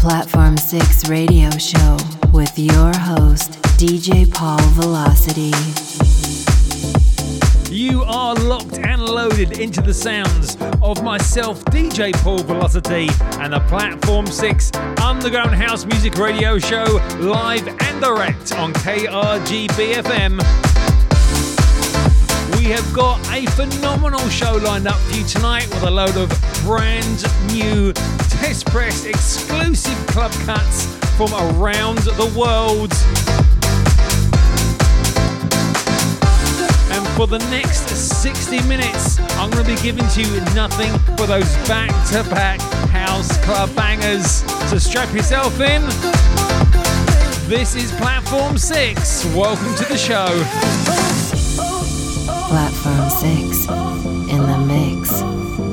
Platform 6 radio show with your host, DJ Paul Velocity. You are locked and loaded into the sounds of myself, DJ Paul Velocity, and the Platform 6 Underground House Music Radio Show live and direct on KRGBFM. We have got a phenomenal show lined up for you tonight with a load of brand new test press exclusive club cuts from around the world. And for the next 60 minutes, I'm going to be giving to you nothing but those back to back house club bangers. So strap yourself in. This is Platform 6. Welcome to the show. Platform 6 in the mix.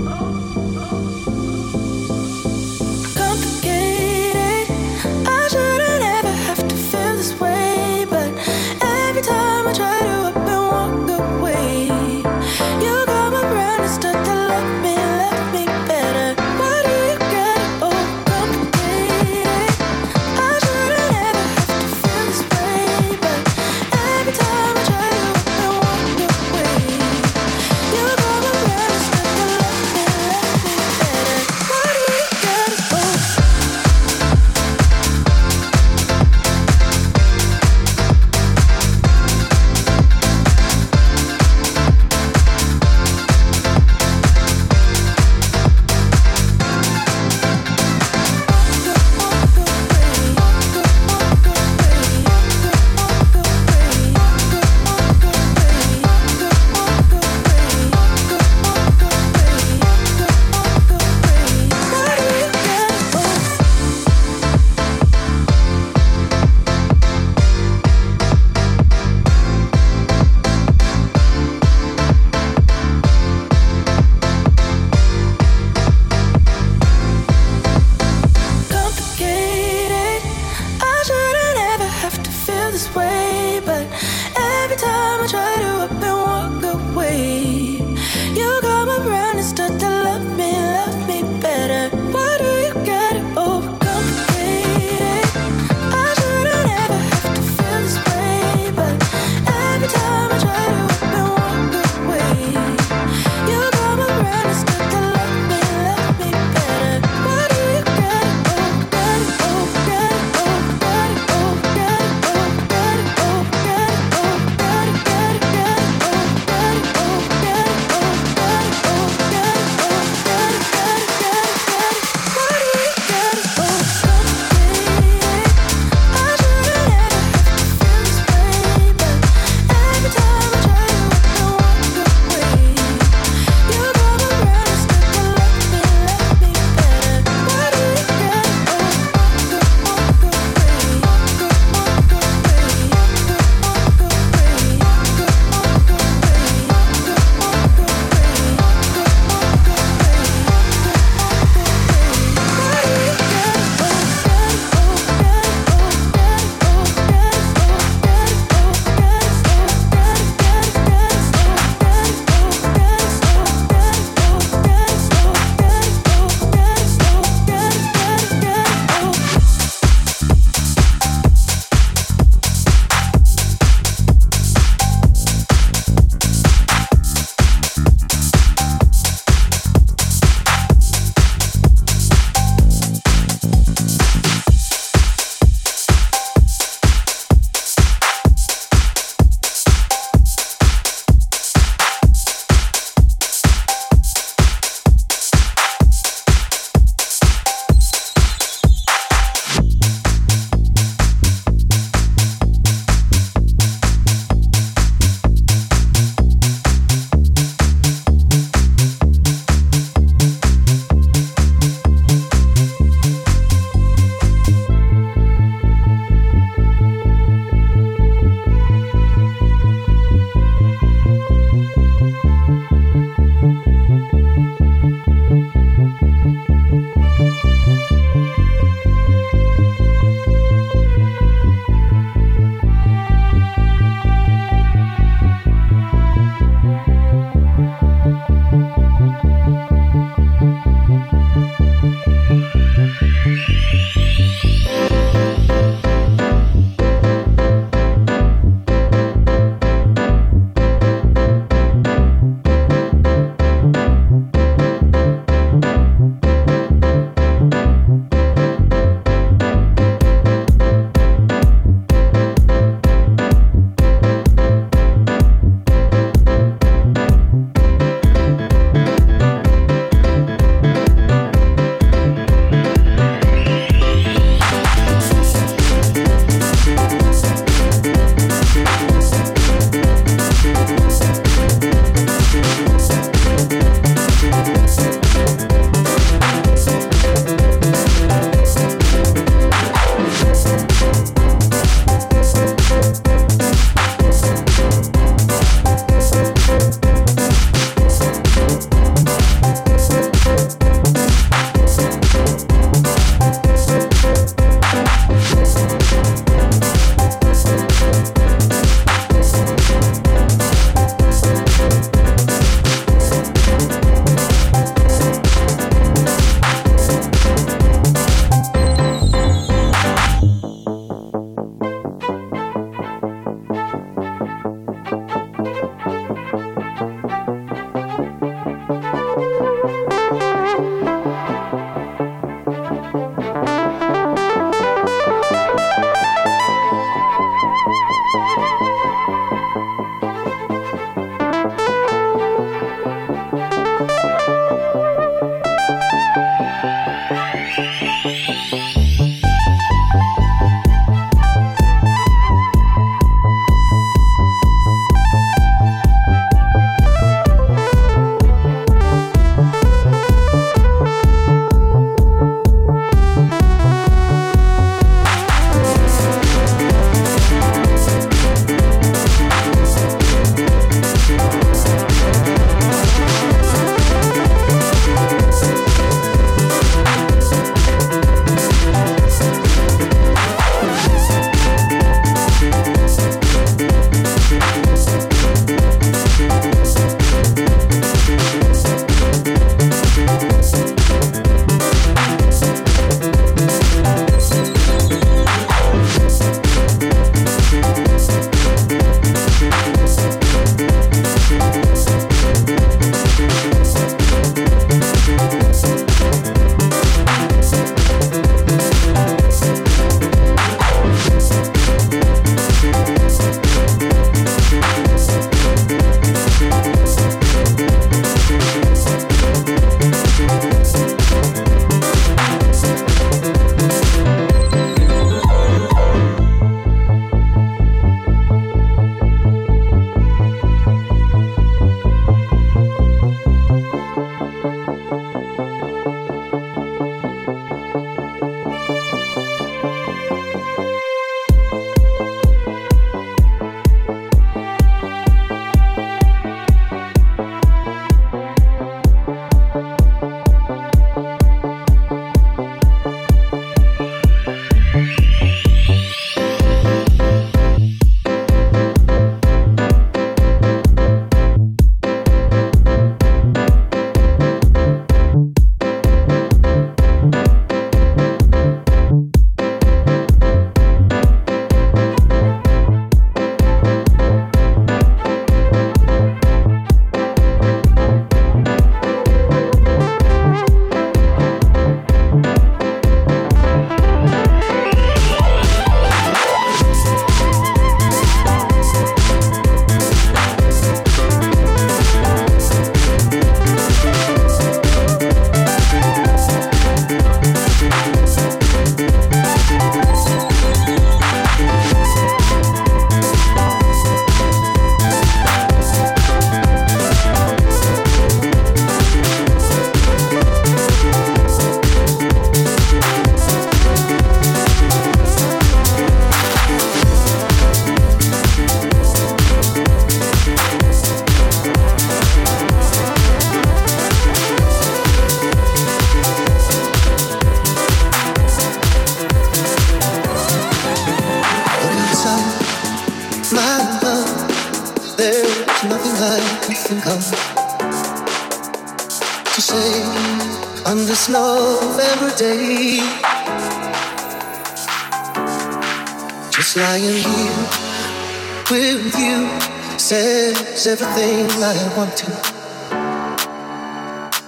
Everything I want to.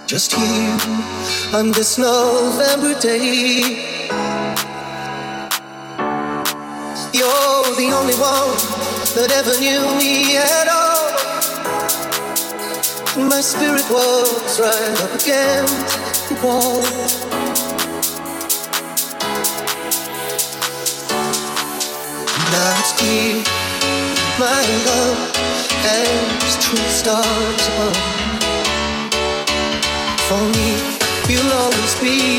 Just here on this November day. You're the only one that ever knew me at all. My spirit was right up against the wall. Now it's clear, my love as stars above. For me, you'll always be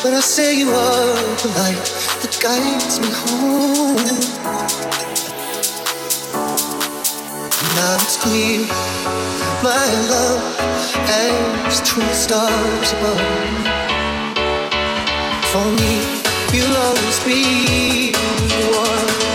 But I say you are the light that guides me home. Now it's clear, my love hangs twin stars above. For me, you'll always be the one.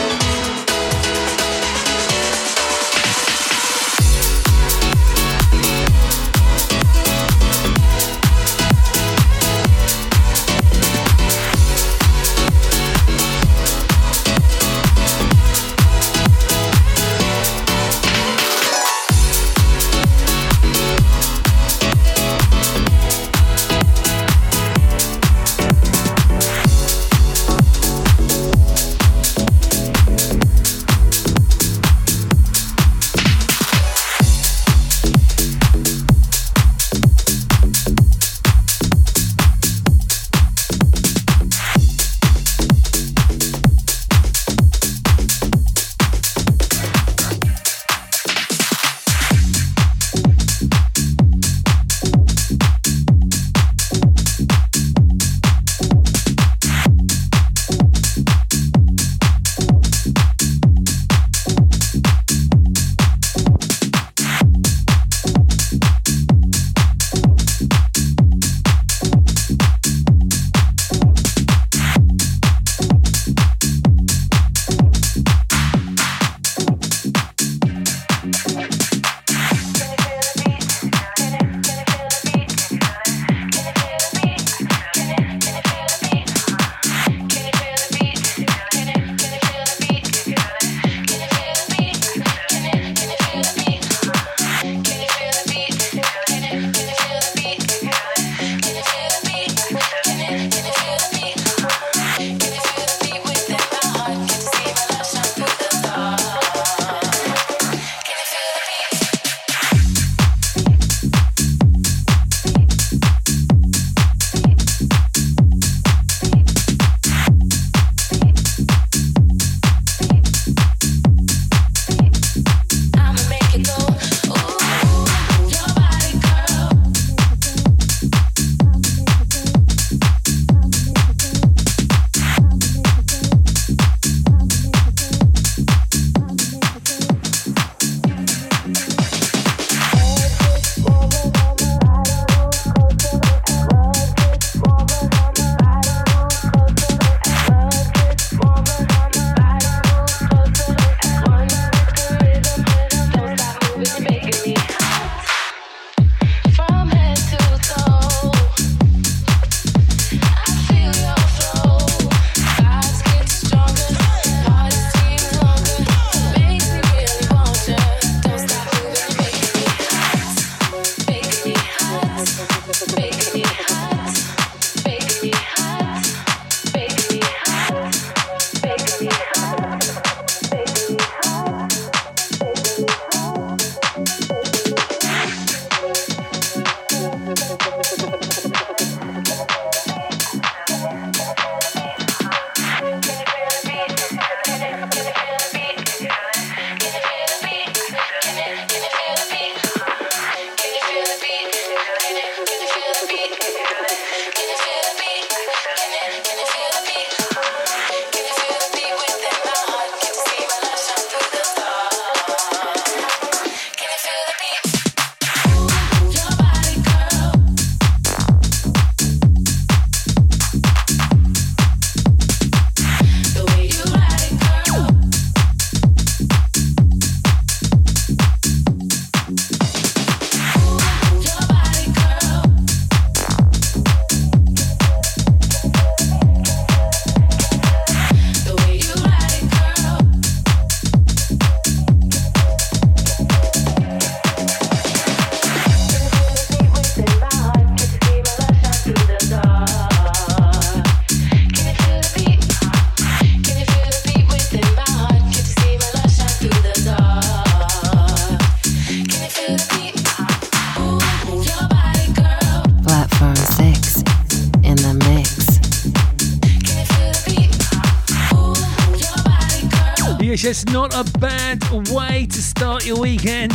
Just not a bad way to start your weekend.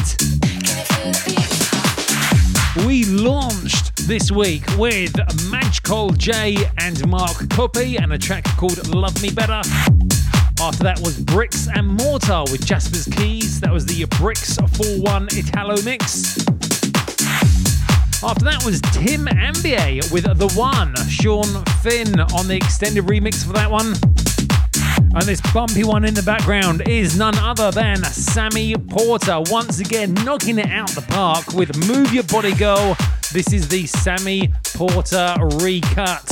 We launched this week with Match Cole J and Mark Copy and a track called Love Me Better. After that was Bricks and Mortar with Jasper's Keys. That was the Bricks 4 1 Italo mix. After that was Tim Ambier with The One, Sean Finn on the extended remix for that one. And this bumpy one in the background is none other than Sammy Porter, once again knocking it out the park with Move Your Body Girl. This is the Sammy Porter recut.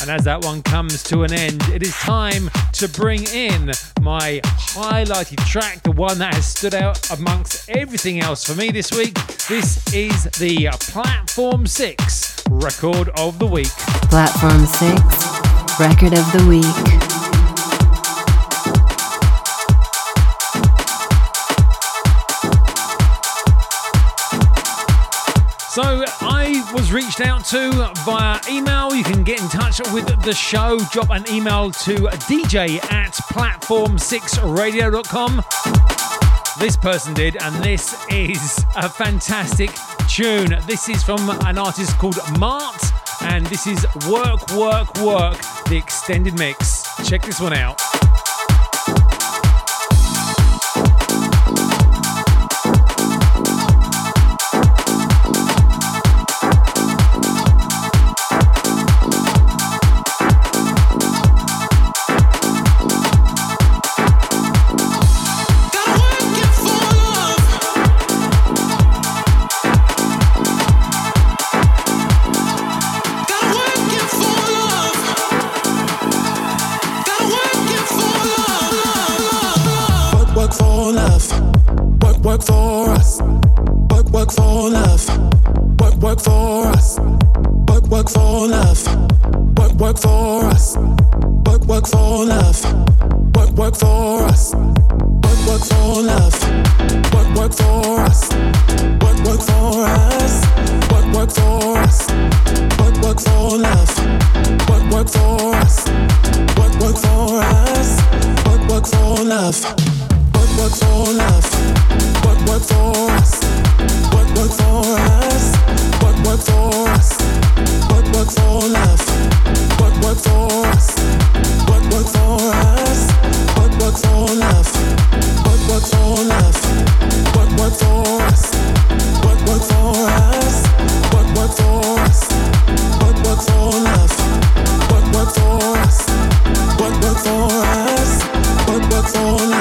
And as that one comes to an end, it is time to bring in my highlighted track, the one that has stood out amongst everything else for me this week. This is the Platform 6 Record of the Week. Platform 6 Record of the Week. So I was reached out to via email. You can get in touch with the show. Drop an email to dj at platform6radio.com. This person did, and this is a fantastic tune. This is from an artist called Mart, and this is Work, Work, Work, the extended mix. Check this one out. for love. Work, work for us. Work, work for love. Work, work for us. Work, work for love. Work, work for us. Work, work for love. Work, work for us. Work, work for love. Work, work for us. Work, work for us. Work, work for love. Work, work for us. Work, work for us. Work, work for love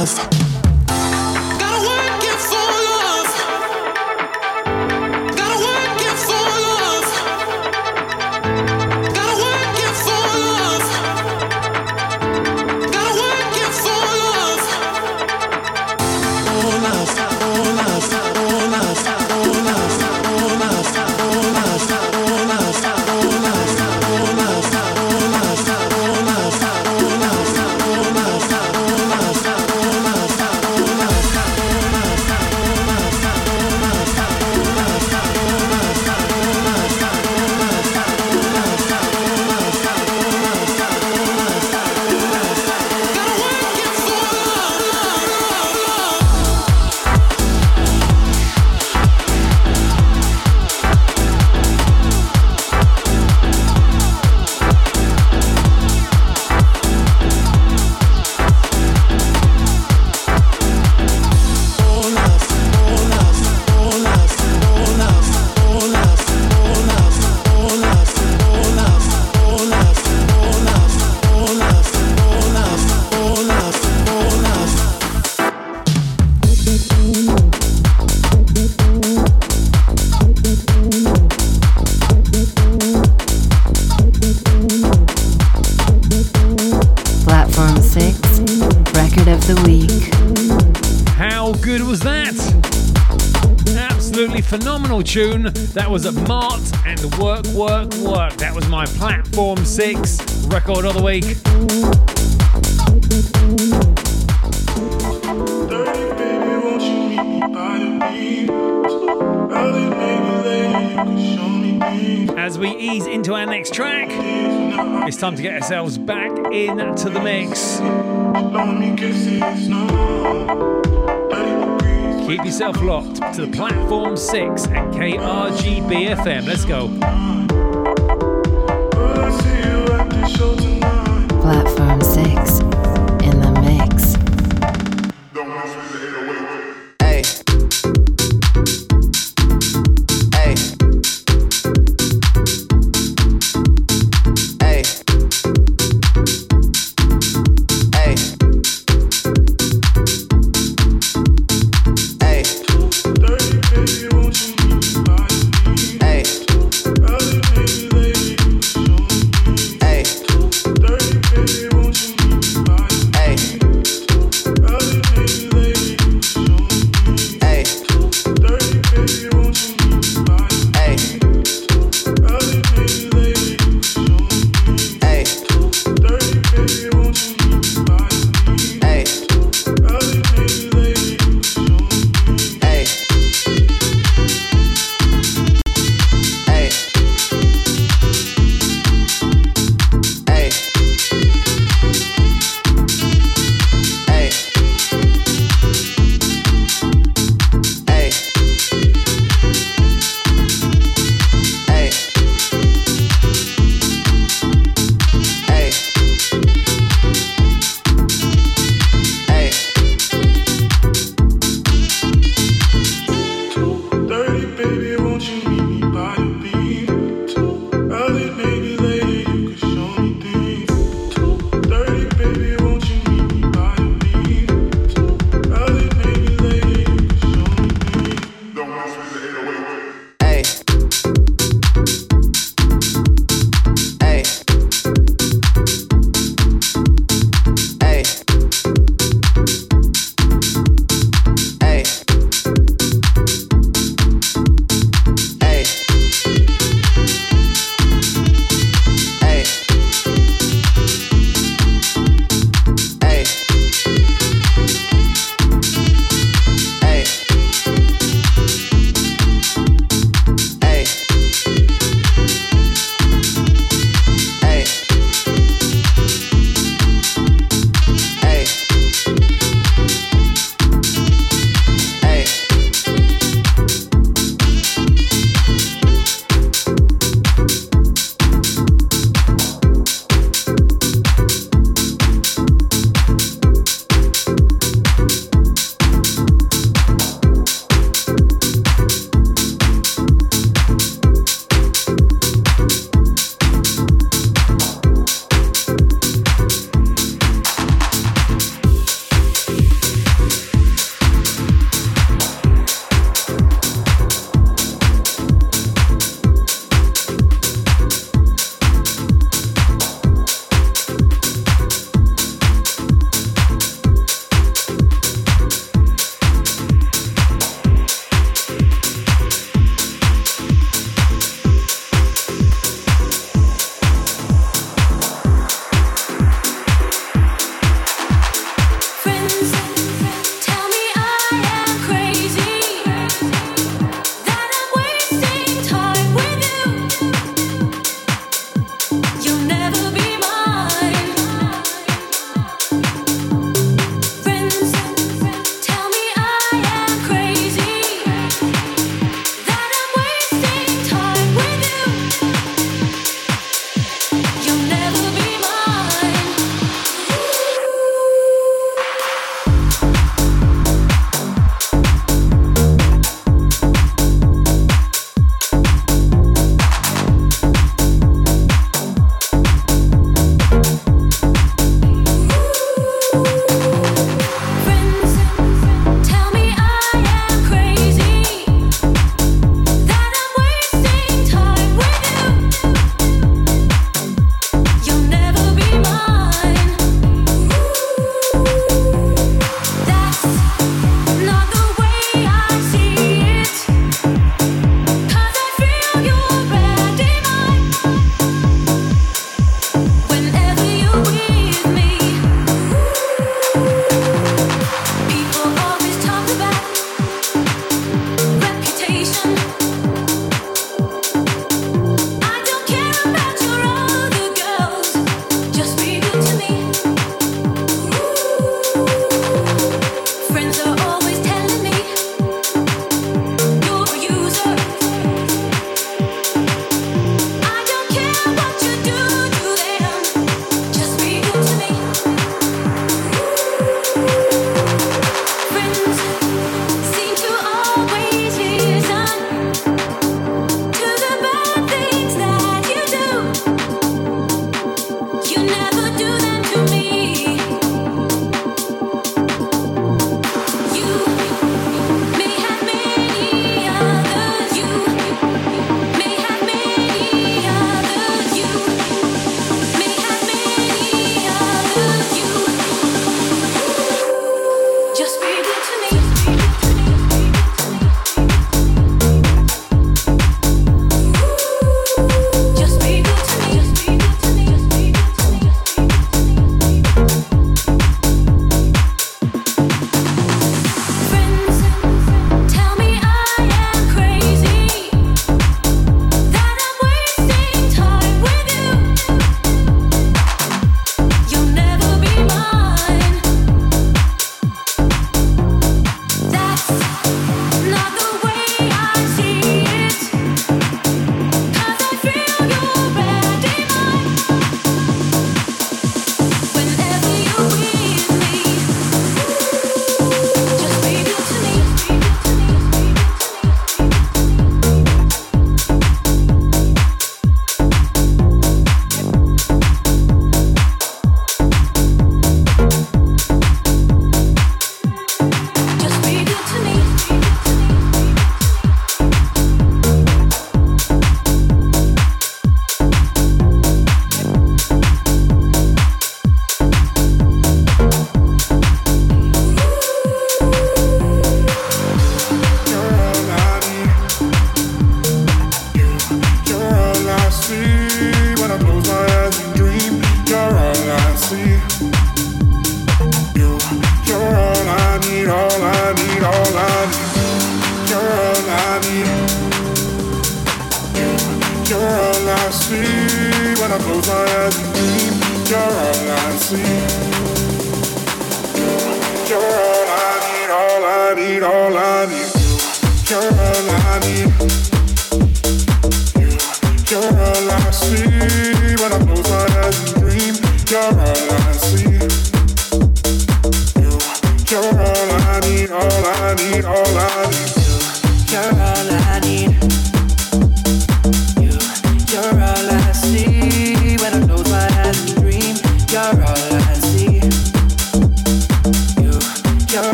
love. That was a Mart and Work, Work, Work. That was my Platform 6 record of the week. As we ease into our next track, it's time to get ourselves back into the mix. Keep yourself locked to the platform 6 at KRGBFM. Let's go.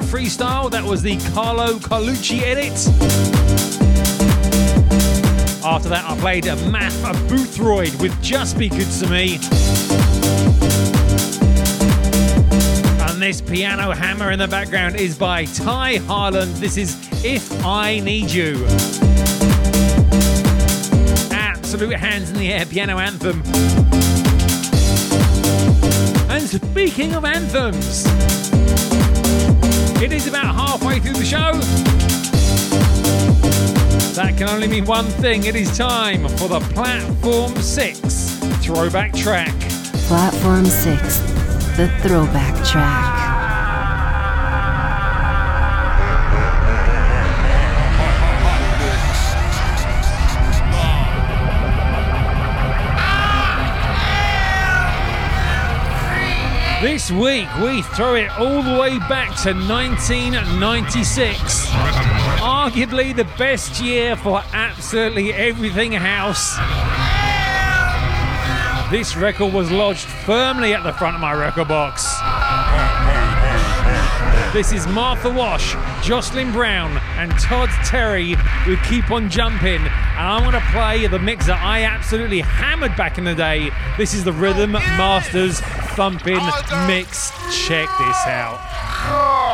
Freestyle. That was the Carlo Carlucci edit. After that, I played a Math Boothroyd with Just Be Good to Me. And this piano hammer in the background is by Ty Harland. This is If I Need You. absolute hands in the air piano anthem. And speaking of anthems, it is about halfway through the show. That can only mean one thing. It is time for the Platform 6 throwback track. Platform 6, the throwback track. This week we throw it all the way back to 1996. Arguably the best year for absolutely everything house. This record was lodged firmly at the front of my record box. This is Martha Wash, Jocelyn Brown, and Todd Terry who keep on jumping. And I'm going to play the mix that I absolutely hammered back in the day. This is the Rhythm Masters thumping mix. Check this out. Oh.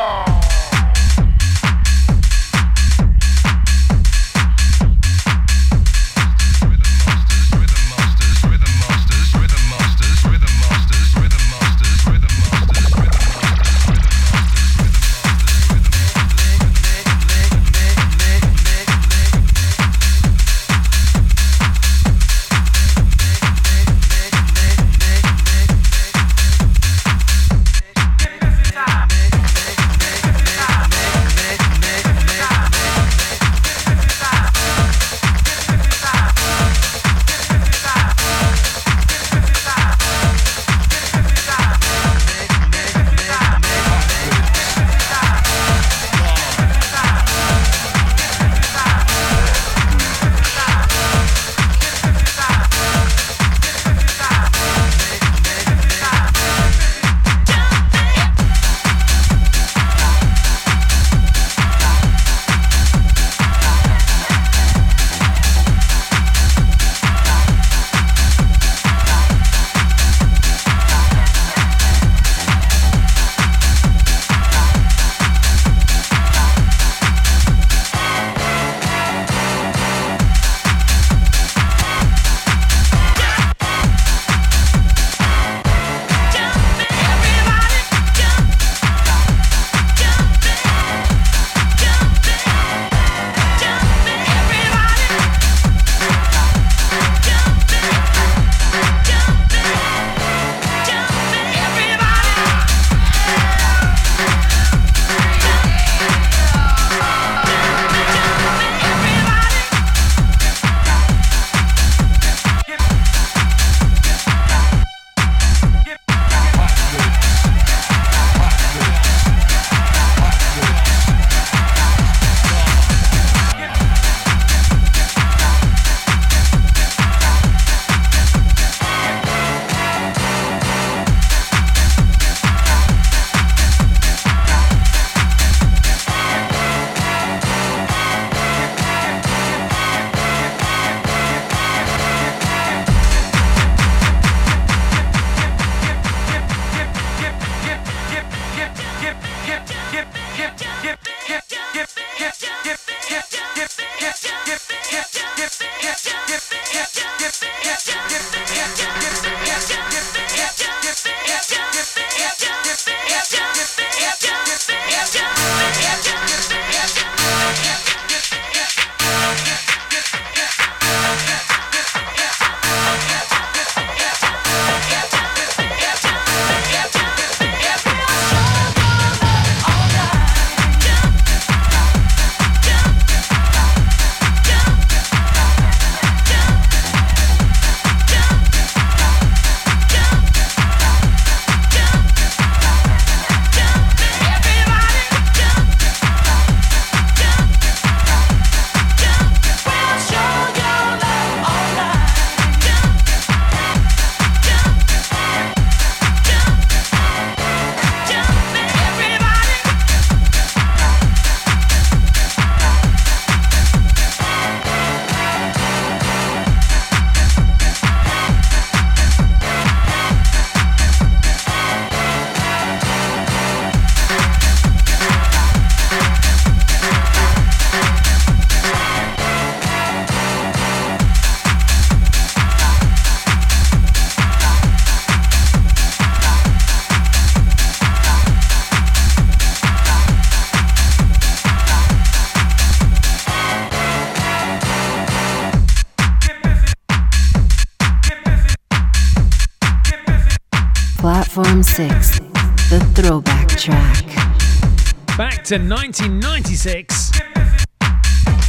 To 1996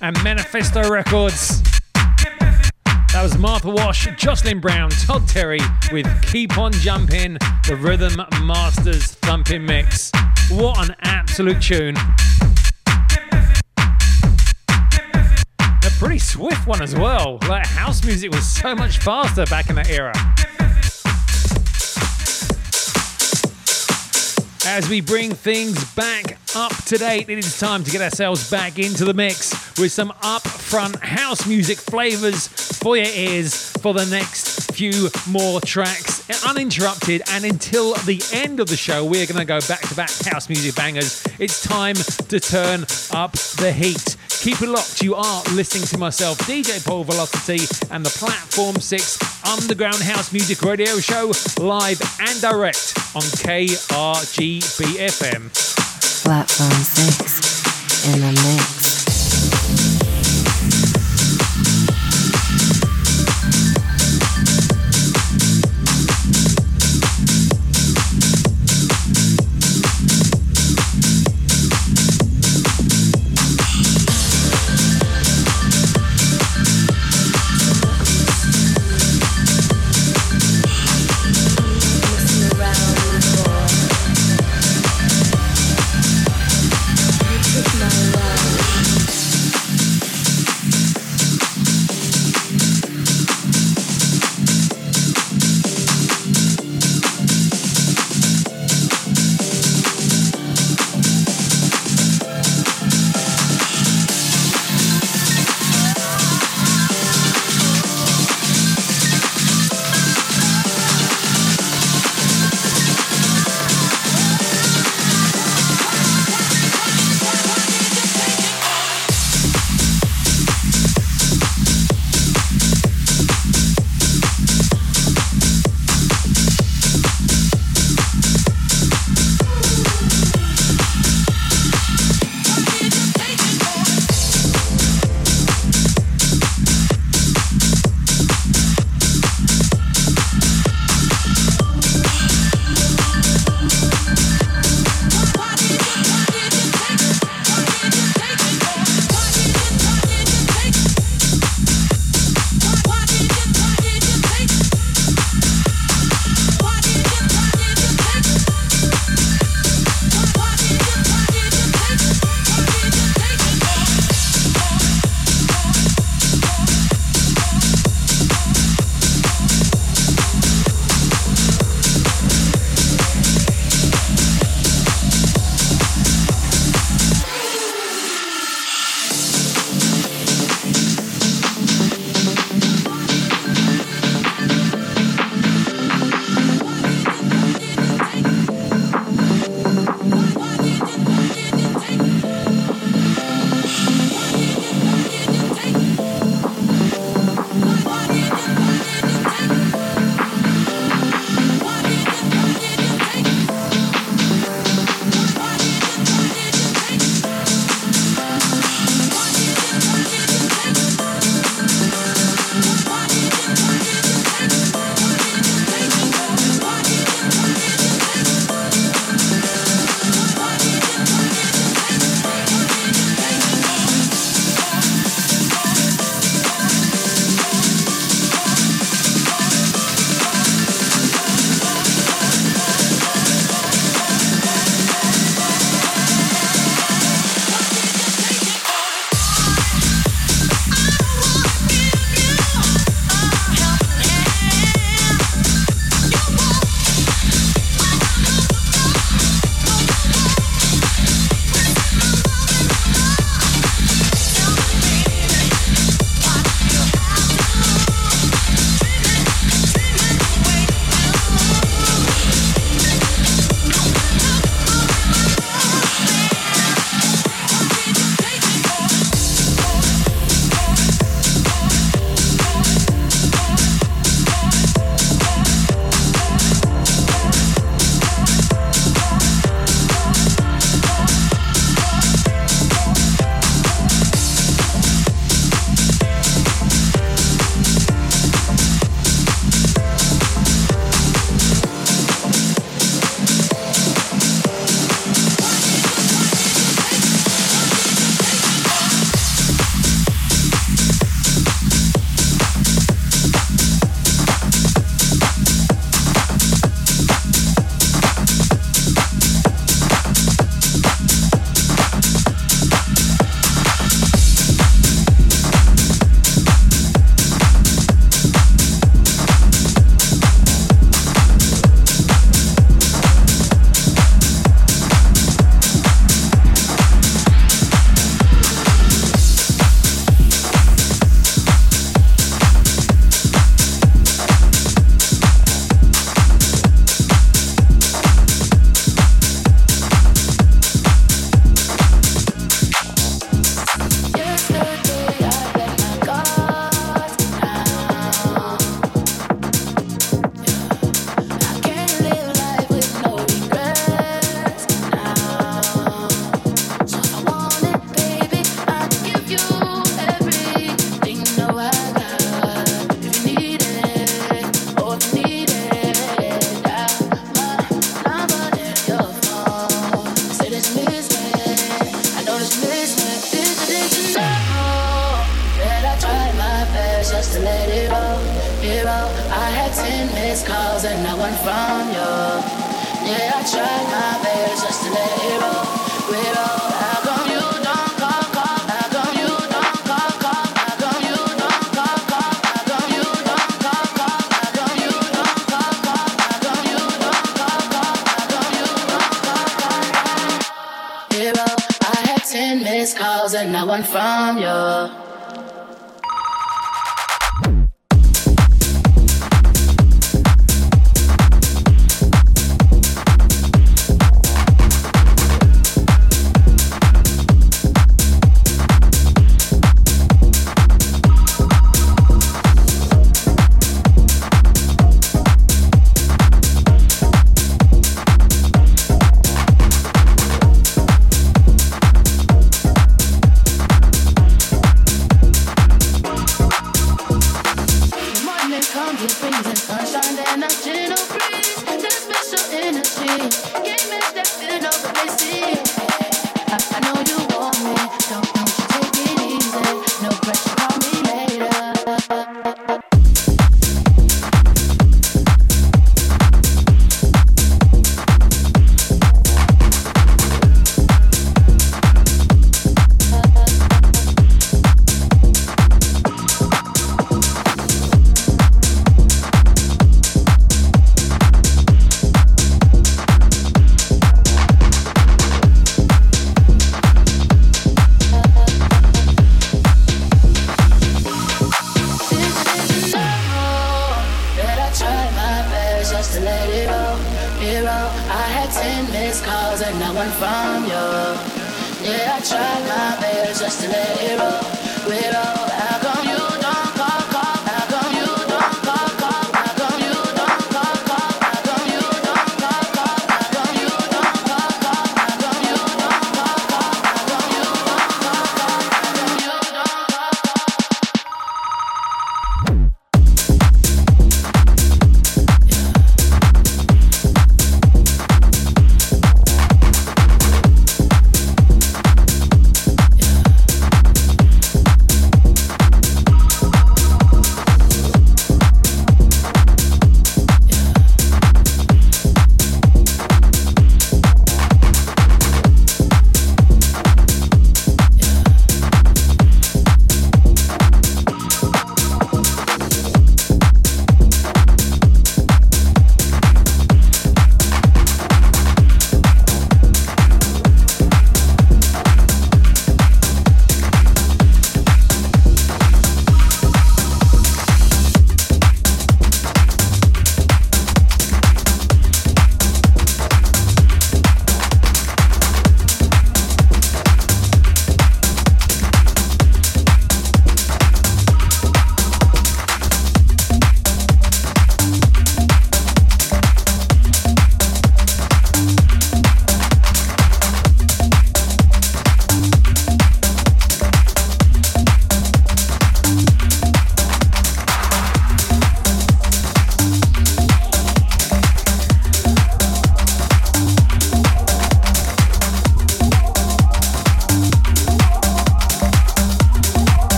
and Manifesto Records. That was Martha Wash, Jocelyn Brown, Todd Terry with Keep On Jumping, the Rhythm Masters thumping mix. What an absolute tune! A pretty swift one as well. Like house music was so much faster back in that era. As we bring things back up to date, it is time to get ourselves back into the mix with some upfront house music flavors for your ears for the next few more tracks uninterrupted. And until the end of the show, we're going to go back to back house music bangers. It's time to turn up the heat. Keep it locked. You are listening to myself, DJ Paul Velocity, and the Platform 6 Underground House Music Radio Show live and direct on KRGBFM. Platform 6 in the mix.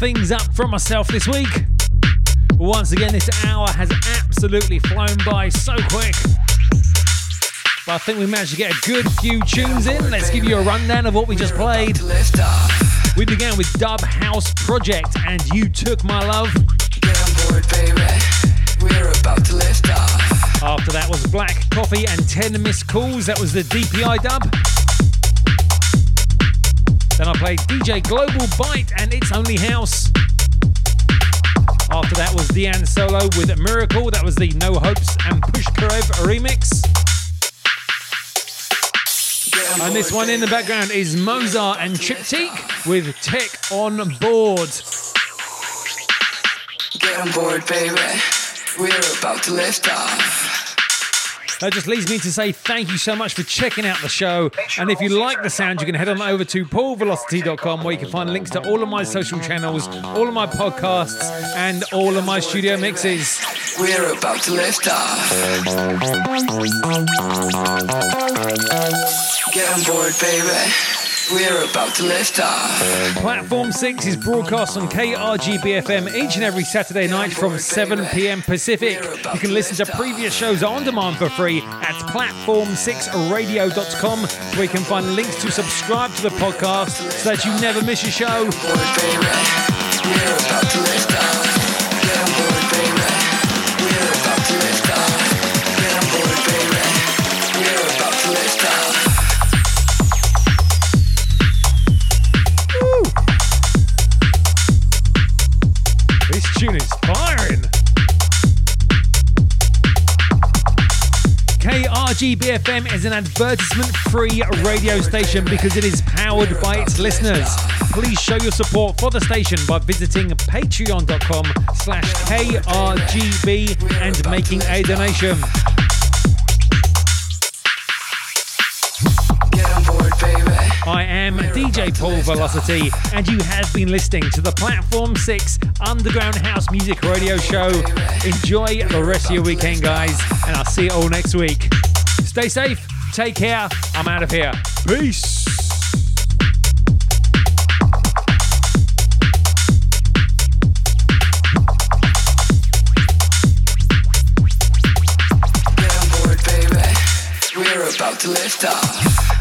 Things up from myself this week. Once again, this hour has absolutely flown by so quick. But I think we managed to get a good few tunes in. Let's give you a rundown of what we just played. We began with Dub House Project and You Took My Love. After that was Black Coffee and 10 Missed Calls. That was the DPI dub. Then I played DJ Global Bite and It's Only House. After that was Deanne Solo with Miracle. That was the No Hopes and Push Karev remix. And this one in the background is Mozart and Triptych with Tech on Board. Get on board, baby. We're about to lift off. That just leads me to say thank you so much for checking out the show. And if you like the sound, you can head on over to paulvelocity.com where you can find links to all of my social channels, all of my podcasts, and all of my studio mixes. We're about to lift off. Get on board, baby. We're about to lift off. Platform 6 is broadcast on KRGBFM each and every Saturday night from 7 p.m. Pacific. You can listen to previous shows on demand for free at platform6radio.com where you can find links to subscribe to the podcast so that you never miss a show. KRGBFM is an advertisement free radio station because it is powered by its listeners. Please show your support for the station by visiting patreon.com slash KRGB and making a donation. I am DJ Paul Velocity, and you have been listening to the Platform 6 Underground House Music Radio Show. Enjoy the rest of your weekend, guys, and I'll see you all next week. Stay safe, take care. I'm out of here. Peace. Get on board, baby. We're about to lift off.